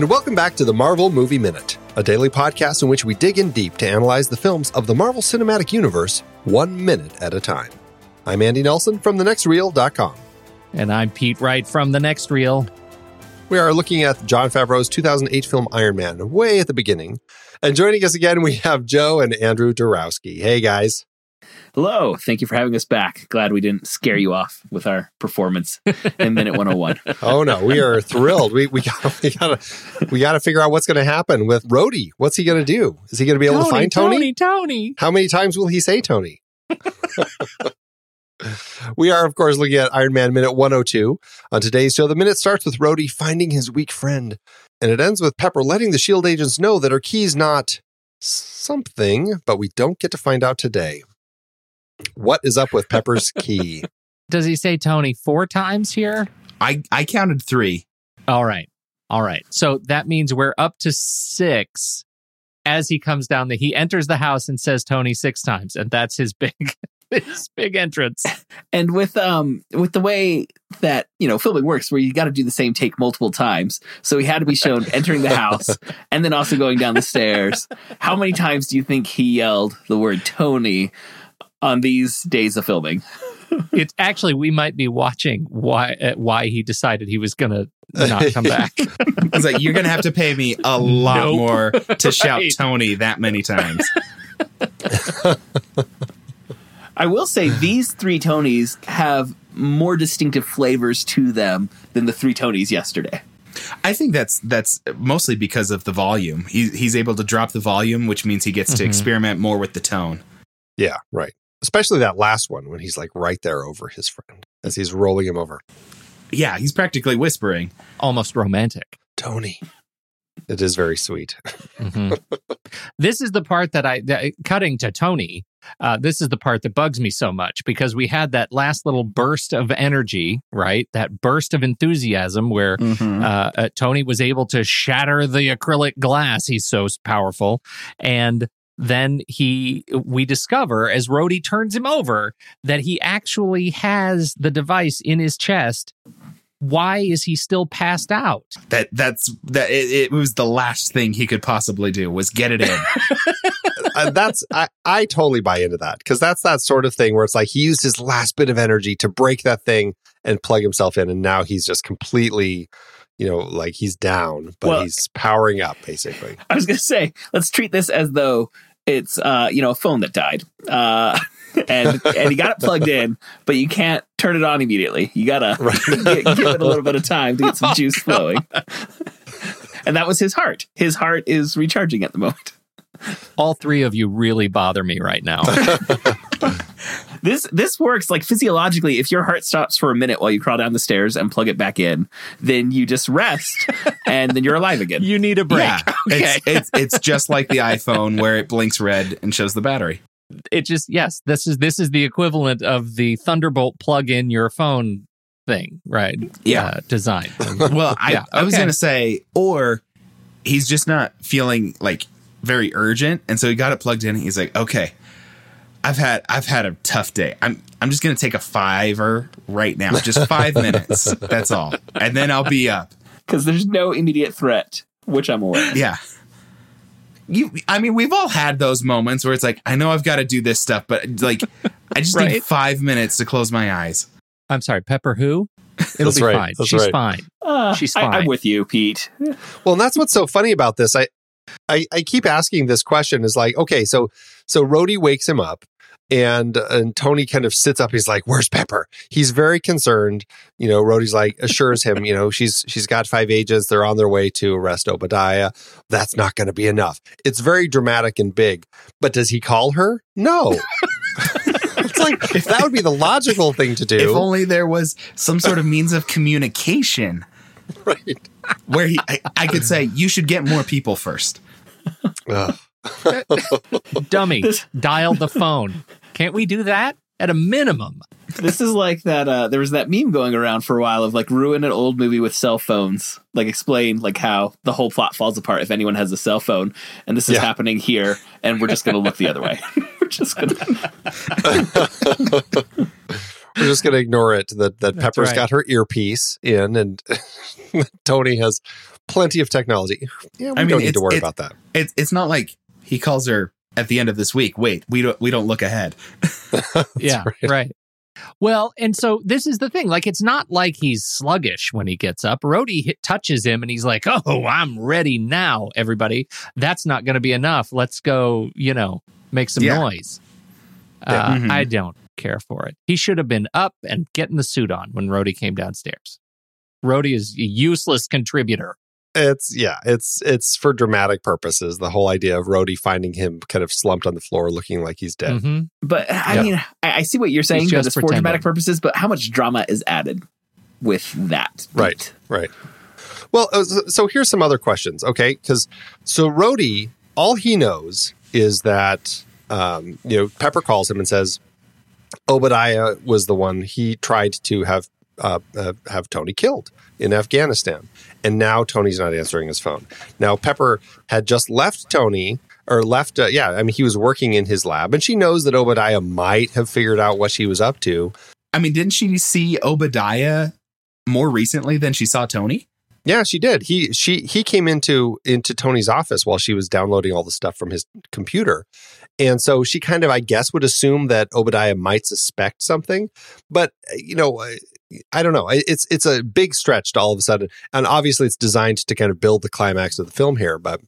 and welcome back to the Marvel Movie Minute, a daily podcast in which we dig in deep to analyze the films of the Marvel Cinematic Universe one minute at a time. I'm Andy Nelson from thenextreel.com. And I'm Pete Wright from The Next Reel. We are looking at Jon Favreau's 2008 film Iron Man, way at the beginning. And joining us again, we have Joe and Andrew Darowski. Hey, guys. Hello. Thank you for having us back. Glad we didn't scare you off with our performance in minute 101. oh no, we are thrilled. We we got we got to we got to figure out what's going to happen with Rhodey. What's he going to do? Is he going to be able Tony, to find Tony? Tony, Tony. How many times will he say Tony? we are, of course, looking at Iron Man Minute 102. On today's show, the minute starts with Rhodey finding his weak friend, and it ends with Pepper letting the S.H.I.E.L.D. agents know that her key's not something, but we don't get to find out today. What is up with Pepper's key? Does he say Tony four times here? I, I counted three. All right. All right. So that means we're up to six as he comes down the he enters the house and says Tony six times, and that's his big his big entrance. And with um with the way that you know filming works, where you got to do the same take multiple times, so he had to be shown entering the house and then also going down the stairs. How many times do you think he yelled the word Tony on these days of filming? It's actually we might be watching why uh, why he decided he was gonna not come back. I was like, you're gonna have to pay me a lot Nope. more to shout Tony that many times. I will say these three Tonys have more distinctive flavors to them than the three Tonys yesterday. I think that's that's mostly because of the volume. He, he's able to drop the volume, which means he gets to Mhm. experiment more with the tone. Yeah, right. Especially that last one when he's like right there over his friend as he's rolling him over. Yeah, he's practically whispering. Almost romantic. Tony. It is very sweet. Mhm. this is the part that I that, cutting to Tony. Uh, this is the part that bugs me so much because we had that last little burst of energy, right? That burst of enthusiasm where Mm-hmm. uh, uh, Tony was able to shatter the acrylic glass. He's so powerful, and then he we discover as Rhodey turns him over that he actually has the device in his chest. Why is he still passed out? That that's that it, it was the last thing he could possibly do was get it in. uh, that's I, I totally buy into that because that's that sort of thing where it's like he used his last bit of energy to break that thing and plug himself in, and now he's just completely, you know, like he's down, but Well- he's powering up basically. I was going to say, let's treat this as though it's uh, you know a phone that died, uh, and and you got it plugged in, but you can't turn it on immediately. You gotta Right. gi- give it a little bit of time to get some juice flowing. and that was his heart. His heart is recharging at the moment. All three of you really bother me right now. This this works like physiologically. If your heart stops for a minute while you crawl down the stairs and plug it back in, then you just rest, and then you're alive again. you need a break. Yeah, it's, it's it's just like the iPhone where it blinks red and shows the battery. it just yes this is this is the equivalent of the thunderbolt plug in your phone thing right Yeah. uh, design Well, I, Yeah, I was going to say, or he's just not feeling like very urgent, and so he got it plugged in. He's like, okay, I've had I've had a tough day. I'm I'm just going to take a fiver right now, just five minutes. That's all, and then I'll be up. because there's no immediate threat, which I'm aware. of. Yeah. You, I mean, we've all had those moments where it's like, I know I've got to do this stuff, but like, I just need five minutes to close my eyes. i'm sorry pepper who it'll That's be right, fine that's she's right. fine Uh, She's I, fine. I'm with you, Pete. Well, and that's what's so funny about this. I, I, I keep asking this question is like, okay, so, so Rhodey wakes him up and, and Tony kind of sits up. He's like, where's Pepper? He's very concerned. You know, Rhodey's like, assures him, you know, she's, she's got five agents. They're on their way to arrest Obadiah. That's not going to be enough. It's very dramatic and big, but does he call her? No. it's like, if that would be the logical thing to do. If only there was some sort of means of communication right. Where he, I, I could say, you should get more people first. Ugh. dummy This- dial the phone can't we do that at a minimum This is like that. Uh, there was that meme going around for a while of like ruin an old movie with cell phones. Like explain like how the whole plot falls apart if anyone has a cell phone, and this is Yeah. happening here, and we're just going to look the other way. we're just going to. We're just going to ignore it that, that That's Pepper's right. got her earpiece in and Tony has plenty of technology. Yeah, we I mean, don't need to worry it's- about that. It's it's not like he calls her at the end of this week. Wait, we don't we don't look ahead. yeah, right. Well, and so this is the thing. Like, it's not like he's sluggish when he gets up. Rhodey hit, touches him and he's like, Oh, I'm ready now, everybody. That's not going to be enough. Let's go, you know, make some Yeah. noise. Yeah. Uh, Mhm. I don't care for it. He should have been up and getting the suit on when Rhodey came downstairs. Rhodey is a useless contributor. It's yeah, it's it's for dramatic purposes. The whole idea of Rhodey finding him kind of slumped on the floor, looking like he's dead. Mhm. But I Yeah. mean, I, I see what you're saying, He's just for dramatic purposes. But how much drama is added with that? Right. beat? Right. Well, uh, so- so here's some other questions, okay? Because so Rhodey, all he knows is that um, you know Pepper calls him and says Obadiah was the one he tried to have uh, uh, have Tony killed in Afghanistan, and now Tony's not answering his phone. Now Pepper had just left Tony. Or left, uh, yeah. I mean, he was working in his lab, and she knows that Obadiah might have figured out what she was up to. I mean, didn't she see Obadiah more recently than she saw Tony? Yeah, she did. He she he came into into Tony's office while she was downloading all the stuff from his computer. And so she kind of I guess would assume that Obadiah might suspect something, but uh, you know, I- I don't know. It's it's a big stretch to all of a sudden and obviously it's designed to kind of build the climax of the film here, but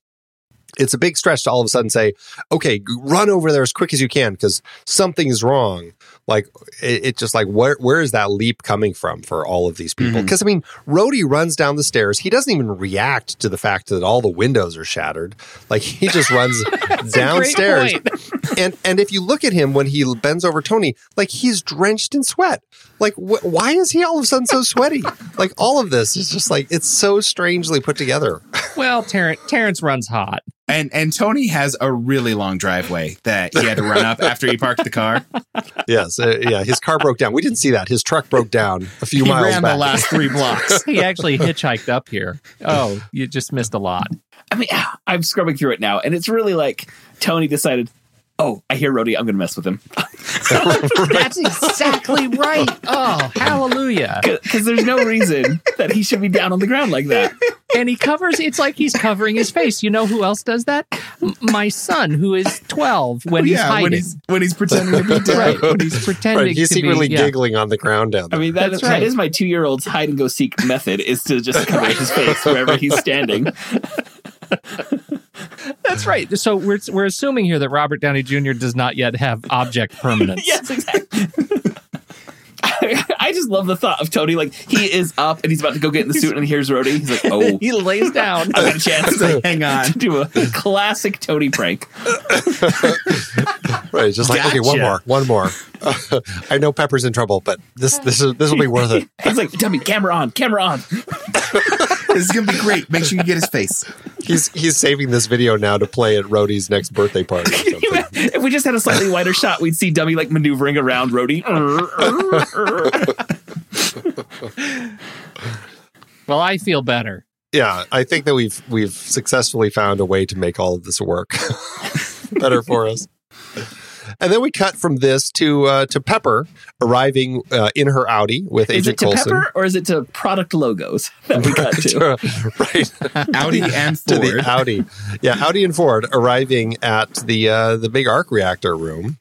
it's a big stretch to all of a sudden say, okay, run over there as quick as you can because something is wrong. Like it, it just like where where is that leap coming from for all of these people? Mm-hmm. Because I mean, Rhodey runs down the stairs. He doesn't even react to the fact that all the windows are shattered. Like he just runs downstairs. And and if you look at him when he bends over Tony, like he's drenched in sweat. Like wh- why is he all of a sudden so sweaty? like all of this is just like it's so strangely put together. Well, Terrence, Terrence runs hot. And and Tony has a really long driveway that he had to run up after he parked the car. yes, uh, yeah. His car broke down. We didn't see that. His truck broke down a few he miles ran back. the last three blocks. He actually hitchhiked up here. Oh, you just missed a lot. I mean, I'm scrubbing through it now, and it's really like Tony decided, oh, I hear Rhodey, I'm going to mess with him. That's exactly right. Oh, hallelujah. Because there's no reason that he should be down on the ground like that. And he covers, it's like he's covering his face. You know who else does that? M- my son, who is 12, when oh, he's yeah, hiding. when he's when he's pretending to be dead. right, when he's pretending Right, he's to secretly be, yeah. giggling on the ground down there. I mean, that, That's that right. is my two year old's hide and go seek method is to just cover his face wherever he's standing. That's right. So we're we're assuming here that Robert Downey Jr. does not yet have object permanence. yes, exactly. I just love the thought of Tony. Like, he is up and he's about to go get in the suit and he hears Rhodey. He's like, oh, He lays down. I got a chance to, Hang on. to do a classic Tony prank. right, just like okay, one more, one more. I know Pepper's in trouble, but this this is this will be worth it. He's like, dummy, camera on, camera on. This is gonna be great. Make sure you get his face. He's he's saving this video now to play at Rhodey's next birthday party. Or if we just had a slightly wider shot, we'd see Dummy like maneuvering around Rhodey. Well, I feel better. yeah, I think that we've we've successfully found a way to make all of this work better for us. And then we cut from this to uh, to Pepper arriving uh, in her Audi with is Agent it to Coulson. Pepper or is it to product logos that we got to? right Audi and to Ford. the Audi, yeah, Audi and Ford arriving at the uh, the big arc reactor room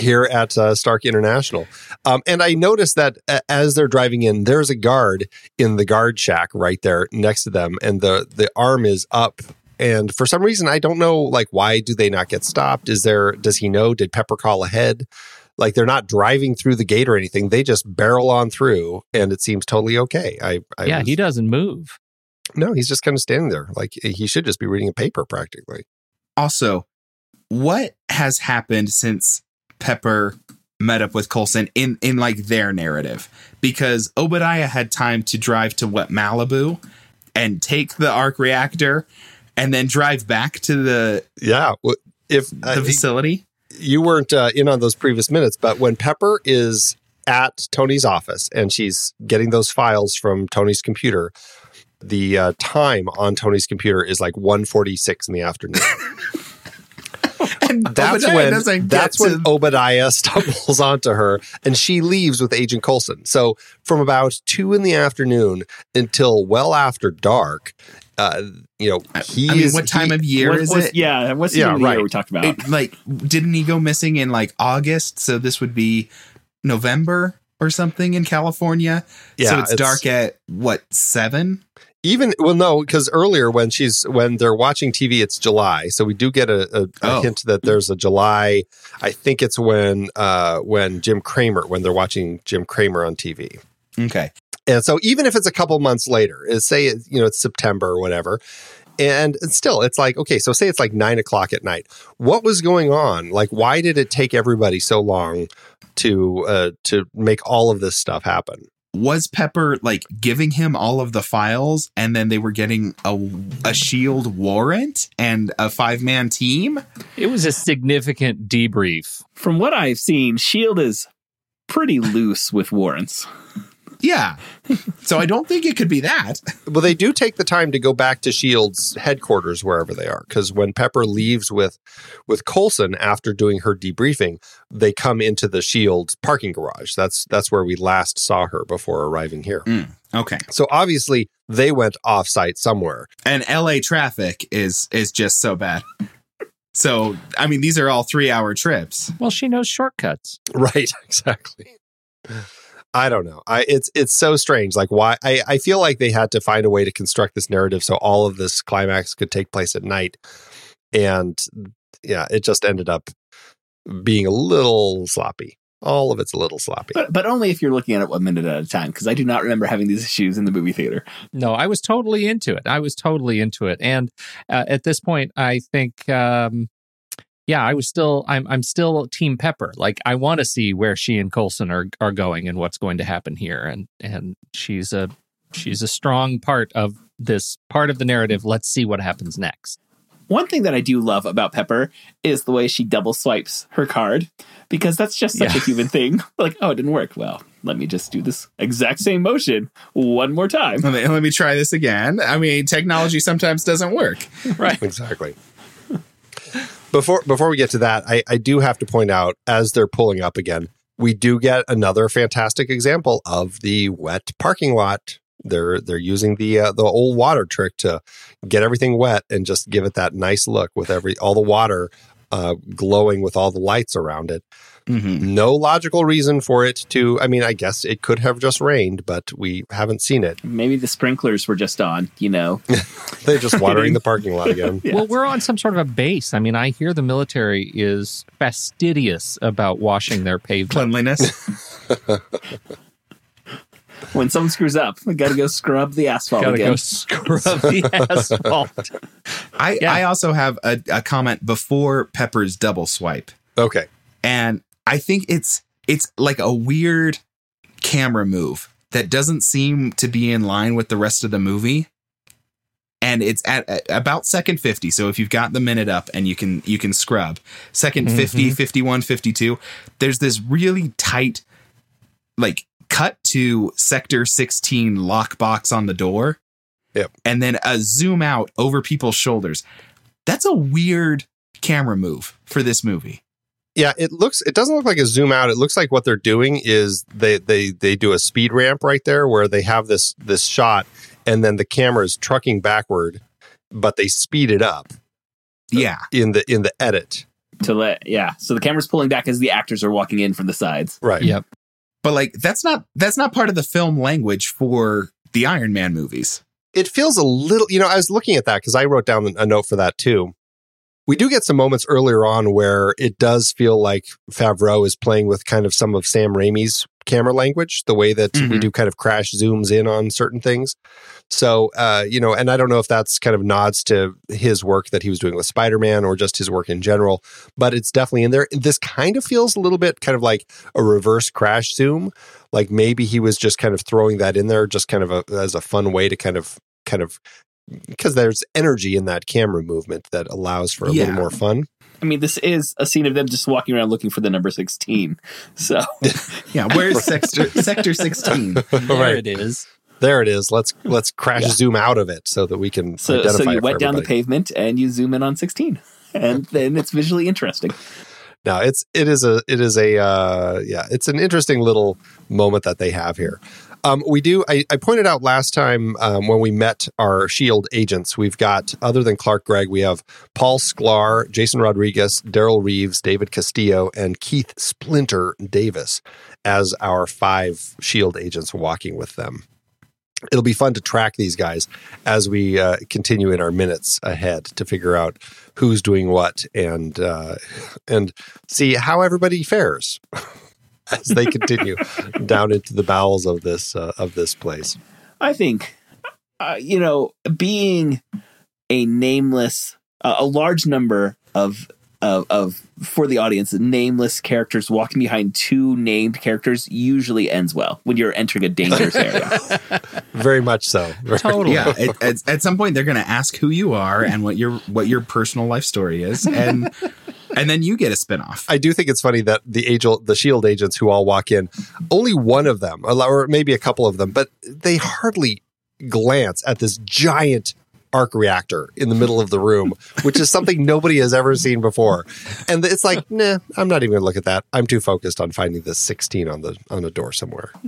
here at uh, Stark International. Um, and I noticed that uh, as they're driving in, there's a guard in the guard shack right there next to them, and the the arm is up. And for some reason, I don't know, like, why do they not get stopped? Is there? Does he know? Did Pepper call ahead? Like they're not driving through the gate or anything; they just barrel on through, and it seems totally okay. I, I yeah, was- he doesn't move. no, he's just kind of standing there, like he should just be reading a paper practically. also, what has happened since Pepper met up with Coulson in in like their narrative? Because Obadiah had time to drive to what Malibu and take the arc reactor and then drive back to the Yeah, if the uh, facility. you weren't uh, in on those previous minutes, but when Pepper is at Tony's office and she's getting those files from Tony's computer, the uh, time on Tony's computer is like 1.46 in the afternoon. And that's Obadiah when that's when to- Obadiah stumbles onto her and she leaves with Agent Coulson. So from about two in the afternoon until well after dark, uh, you know, he I mean, is what time he- of year What- is what's- it? Yeah, what's the Yeah, time of the year right. we talked about? It, like, didn't he go missing in like August? So this would be November or something in California. Yeah, so it's, it's- dark at what seven? Even well no because earlier when she's when they're watching tv it's july. So we do get a, a, a Oh. hint that there's a july i think it's when uh when jim cramer when they're watching jim cramer on tv Okay, and so even if it's a couple months later say you know it's september or whatever and still it's like okay so say it's like nine o'clock at night. What was going on? Like why did it take everybody so long to uh to make all of this stuff happen was Pepper like giving him all of the files, and then they were getting a a shield warrant and a five man team? It was a significant debrief. From what I've seen, Shield is pretty loose with warrants. Yeah. so I don't think it could be that. Well, they do take the time to go back to Shield's headquarters wherever they are, because when Pepper leaves with with Coulson after doing her debriefing, they come into the Shield parking garage. That's that's where we last saw her before arriving here. Mm, okay. So obviously they went off site somewhere. And LA traffic is is just so bad. So I mean, these are all three hour trips. Well, she knows shortcuts. Right, exactly. I don't know. I it's it's so strange. Like why I, I feel like they had to find a way to construct this narrative so all of this climax could take place at night. And yeah, it just ended up being a little sloppy. All of it's a little sloppy. But but only if you're looking at it one minute at a time, because I do not remember having these issues in the movie theater. No, I was totally into it. I was totally into it, and uh, at this point, I think, um, yeah, I was still, I'm, I'm still Team Pepper. Like, I want to see where she and Coulson are are going and what's going to happen here, and and she's a she's a strong part of this part of the narrative. Let's see what happens next. One thing that I do love about Pepper is the way she double swipes her card, because that's just such Yeah. a human thing. Like, oh, it didn't work. Well, let me just do this exact same motion one more time. Let me, let me try this again. I mean, technology sometimes doesn't work. Right. exactly. Before before we get to that, I, I do have to point out as they're pulling up again, we do get another fantastic example of the wet parking lot. They're they're using the uh, the old water trick to get everything wet and just give it that nice look with every all the water uh, glowing with all the lights around it. Mm-hmm. No logical reason for it to. I mean, I guess it could have just rained, but we haven't seen it. Maybe the sprinklers were just on, you know. They're just watering the parking lot again. Yeah. Well, we're on some sort of a base. I mean, I hear the military is fastidious about washing their pavement. Cleanliness. When someone screws up, we got to go scrub the asphalt Gotta again. go scrub the asphalt. I, Yeah. I also have a, a comment before Pepper's double swipe. Okay. and I think it's it's like a weird camera move that doesn't seem to be in line with the rest of the movie. And it's at, at about second 50. So if you've got the minute up and you can you can scrub. 2nd mm-hmm. 50, 51, 52, there's this really tight like cut to sector 16 lockbox on the door. Yep. And then a zoom out over people's shoulders. That's a weird camera move for this movie. Yeah, it looks. It doesn't look like a zoom out. It looks like what they're doing is they they they do a speed ramp right there where they have this this shot, and then the camera is trucking backward, but they speed it up Yeah. in the in the edit. to let yeah. So the camera's pulling back as the actors are walking in from the sides. Right. Yep. but like that's not that's not part of the film language for the Iron Man movies. It feels a little. You know, I was looking at that because I wrote down a note for that too. We do get some moments earlier on where it does feel like Favreau is playing with kind of some of Sam Raimi's camera language, the way that we Mhm. do kind of crash zooms in on certain things. So, uh, you know, and I don't know if that's kind of nods to his work that he was doing with Spider Man or just his work in general, but it's definitely in there. This kind of feels a little bit kind of like a reverse crash zoom. Like maybe he was just kind of throwing that in there, just kind of a, as a fun way to kind of, kind of, because there's energy in that camera movement that allows for a Yeah. little more fun. I mean, this is a scene of them just walking around looking for the number sixteen. So Yeah, where's sector sector 16? There Right. it is. There it is. Let's let's crash Yeah. zoom out of it so that we can so identify so you it for wet down the pavement and you zoom in on sixteen. and then it's visually interesting. Now it's it is a it is a uh, yeah it's an interesting little moment that they have here. Um, we do. I, I pointed out last time um, when we met our Shield agents. We've got other than Clark Gregg, we have Paul Sklar, Jason Rodriguez, Daryl Reeves, David Castillo, and Keith Splinter Davis as our five Shield agents walking with them. It'll be fun to track these guys as we uh, continue in our minutes ahead to figure out who's doing what and uh, and see how everybody fares. as they continue down into the bowels of this uh, of this place. I think, uh, you know, being a nameless, uh, a large number of of, of for the audience, nameless characters walking behind two named characters usually ends well when you're entering a dangerous area. Very much so. Totally. Yeah, it, at, at some point they're going to ask who you are and what your what your personal life story is, and and then you get a spinoff. I do think it's funny that the angel, the Shield agents who all walk in, only one of them, or maybe a couple of them, but they hardly glance at this giant arc reactor in the middle of the room, which is something nobody has ever seen before. And it's like, nah, I'm not even going to look at that. I'm too focused on finding the 16 on the on a door somewhere.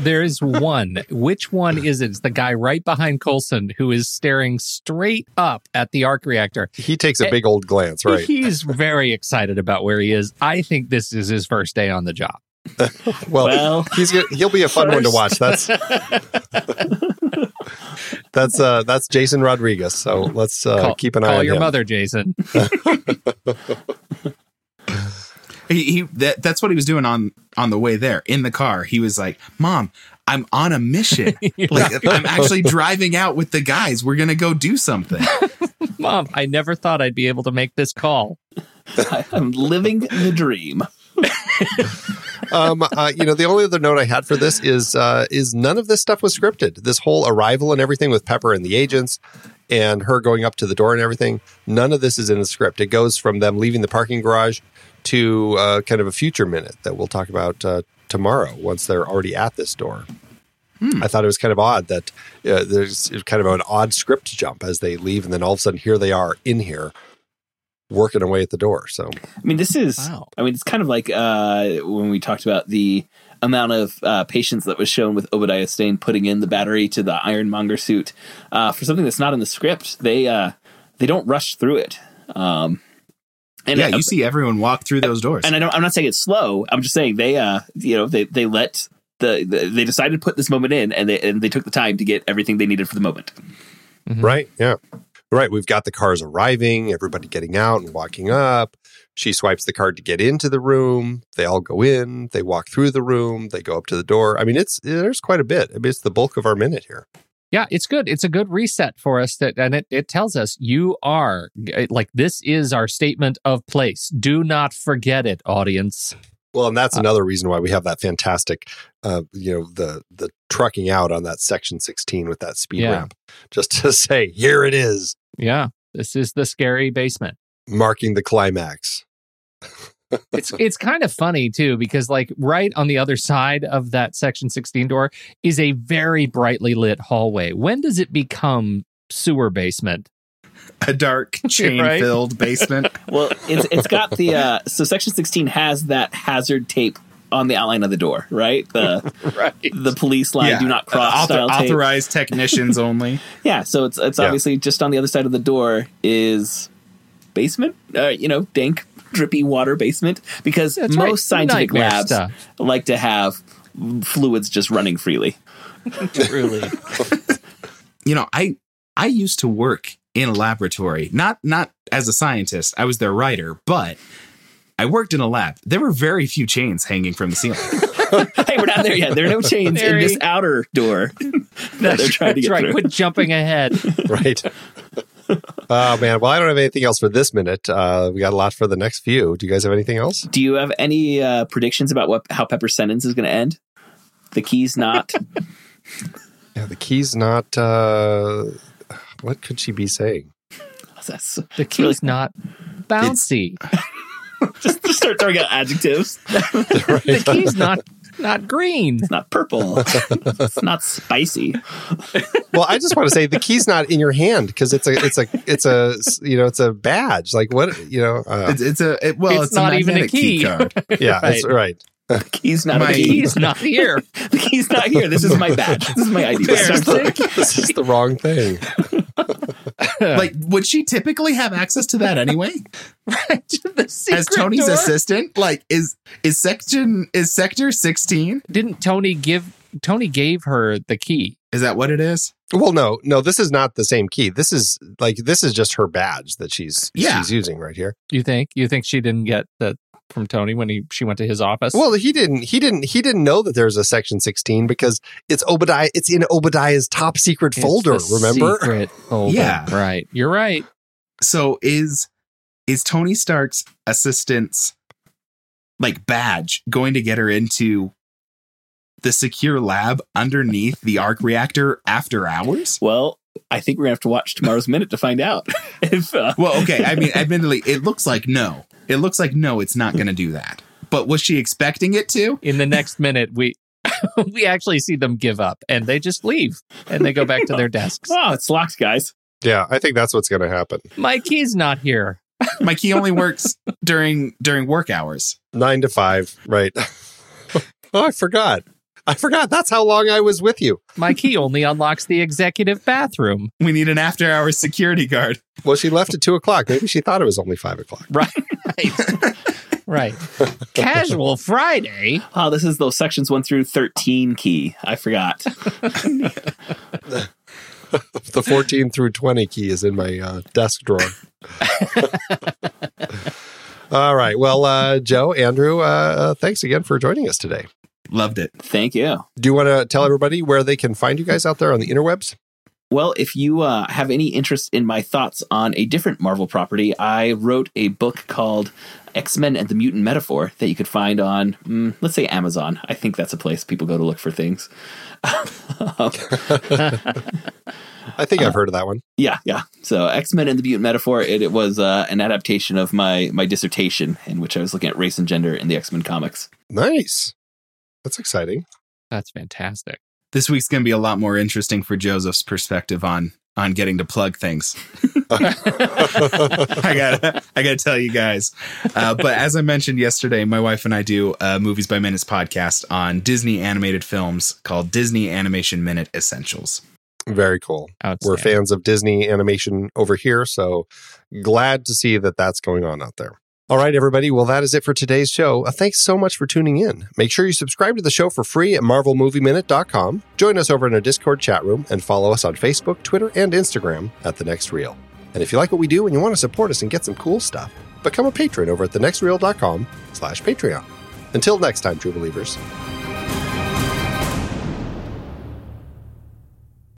There is one. Which one is it? It's the guy right behind Coulson who is staring straight up at the arc reactor. He takes a eh, big old glance, right? He's very excited about where he is. I think this is his first day on the job. well, Well, he's gonna, he'll be a fun one to watch. That's that's uh that's Jason Rodriguez. So let's uh, Call, keep an eye call on your him. mother, Jason. He, he that, that's what he was doing on on the way there in the car. He was like, "Mom, I'm on a mission. like I'm actually driving out with the guys. We're gonna go do something." Mom, I never thought I'd be able to make this call. I'm living the dream. um, uh, you know, the only other note I had for this is uh, is none of this stuff was scripted. This whole arrival and everything with Pepper and the agents and her going up to the door and everything. None of this is in the script. It goes from them leaving the parking garage to uh, kind of a future minute that we'll talk about uh, tomorrow once they're already at this door. I thought it was kind of odd that uh, there's kind of an odd script jump as they leave, and then all of a sudden here they are in here working away at the door. So I mean, this is. Wow. I mean, it's kind of like uh, when we talked about the amount of uh, patience that was shown with Obadiah Stane putting in the battery to the Ironmonger suit uh, for something that's not in the script. They uh, they don't rush through it. Um, and yeah, I- you see everyone walk through those doors. and I don't, I'm not saying it's slow. I'm just saying they, uh, you know, they they let the, the they decided to put this moment in, and they and they took the time to get everything they needed for the moment. Right. Yeah. Right. We've got the cars arriving, everybody getting out and walking up. She swipes the card to get into the room. They all go in, they walk through the room, they go up to the door. I mean, it's there's quite a bit. I mean, it's the bulk of our minute here. Yeah, it's good. It's a good reset for us that and it, it tells us you are like this is our statement of place. Do not forget it, audience. Well, and Uh, that's another reason why we have that fantastic, uh, you know, the the trucking out on that section 16 with that speed Yeah. ramp, just to say, here it is, Yeah. This is the scary basement. marking the climax. It's it's kind of funny too because like right on the other side of that section 16 door is a very brightly lit hallway. When does it become sewer basement? a dark chain filled basement. Well, it's it's got the uh, so section 16 has that hazard tape on the outline of the door, right? The Right. the police line do not cross Author- style tape. authorized technicians only. Yeah, so it's it's Yeah. obviously just on the other side of the door is basement, uh, you know, dank, drippy water basement because That's most right. scientific Nightmare labs stuff. like to have fluids just running freely. Truly. you know, I I used to work in a laboratory, not not as a scientist. I was their writer, but I worked in a lab. There were very few chains hanging from the ceiling. hey, we're not there yet. There are no chains in this outer door. that they're trying to get right. through. Quit jumping ahead. right. oh man. Well, I don't have anything else for this minute. Uh, we got a lot for the next few. Do you guys have anything else? Do you have any uh, predictions about what how Pepper's sentence is going to end? The key's not. Yeah, the key's not. Uh, what could she be saying? That's, The key's not bouncy. just, just start throwing out adjectives. the key's not not green. It's not purple. it's not spicy. Well, I just want to say the key's not in your hand because it's a it's a it's a you know it's a badge. Like what you know? Uh, It's, it's a it, well, It's it's, not a even a magnetic key. card. yeah, that's right. The key's not My- a key. He's not here. The key's not here. This is my badge. This is my ID. Fair. badge. this is the wrong thing. like, would she typically have access to that anyway? the secret As Tony's door? assistant, like, is is section is sector sixteen? Didn't Tony give Tony gave her the key? Is that what it is? Well, no, no, this is not the same key. This is like this is just her badge that she's Yeah. she's using right here. You think? You think she didn't get that from Tony when he she went to his office? Well, he didn't he didn't he didn't know that there's a section 16 because it's Obadiah it's in Obadiah's top secret It's folder, the remember? Secret folder. Yeah. Right. You're right. So is is Tony Stark's assistant's like badge going to get her into the secure lab underneath the arc reactor after hours? Well, I think we're gonna have to watch tomorrow's minute to find out. if uh, Well, okay. I mean, admittedly, it looks like no. It looks like no, it's not going to do that. But was she expecting it to? In the next minute, we we actually see them give up and they just leave and they go back to their desks. oh, it's locked, guys. Yeah, I think that's what's going to happen. My key's not here. My key only works during during work hours. 9 to 5, right. oh, I forgot. I forgot. That's how long I was with you. My key only unlocks the executive bathroom. We need an after hours security guard. Well, she left at 2 o'clock. Maybe she thought it was only 5 o'clock. Right. Right. Casual Friday. Oh, this is those sections one through thirteen key. I forgot. The 14 through 20 key is in my uh, desk drawer. All right. Well, uh, Joe, Andrew, uh, uh, thanks again for joining us today. Loved it. Thank you. Do you want to tell everybody where they can find you guys out there on the interwebs? Well, if you uh, have any interest in my thoughts on a different Marvel property, I wrote a book called X Men and the Mutant Metaphor that you could find on, mm, let's say, Amazon. I think that's a place people go to look for things. I think I've heard of that one. Yeah, yeah. So X Men and the Mutant Metaphor. It, it was uh, an adaptation of my my dissertation in which I was looking at race and gender in the X Men comics. Nice. That's exciting. That's fantastic. This week's going to be a lot more interesting for Joseph's perspective on on getting to plug things. I gotta, I gotta tell you guys. Uh, but as I mentioned yesterday, my wife and I do a Movies by Minutes podcast on Disney animated films called Disney Animation Minute Essentials. Very cool. We're fans of Disney animation over here, so glad to see that that's going on out there. All right, everybody. Well, that is it for today's show. Uh, thanks so much for tuning in. Make sure you subscribe to the show for free at marvelmovieminute.com. Join us over in our Discord chat room and follow us on Facebook, Twitter, and Instagram at The Next Reel. And if you like what we do and you want to support us and get some cool stuff, become a patron over at thenextreel.com slash Patreon. Until next time, true believers,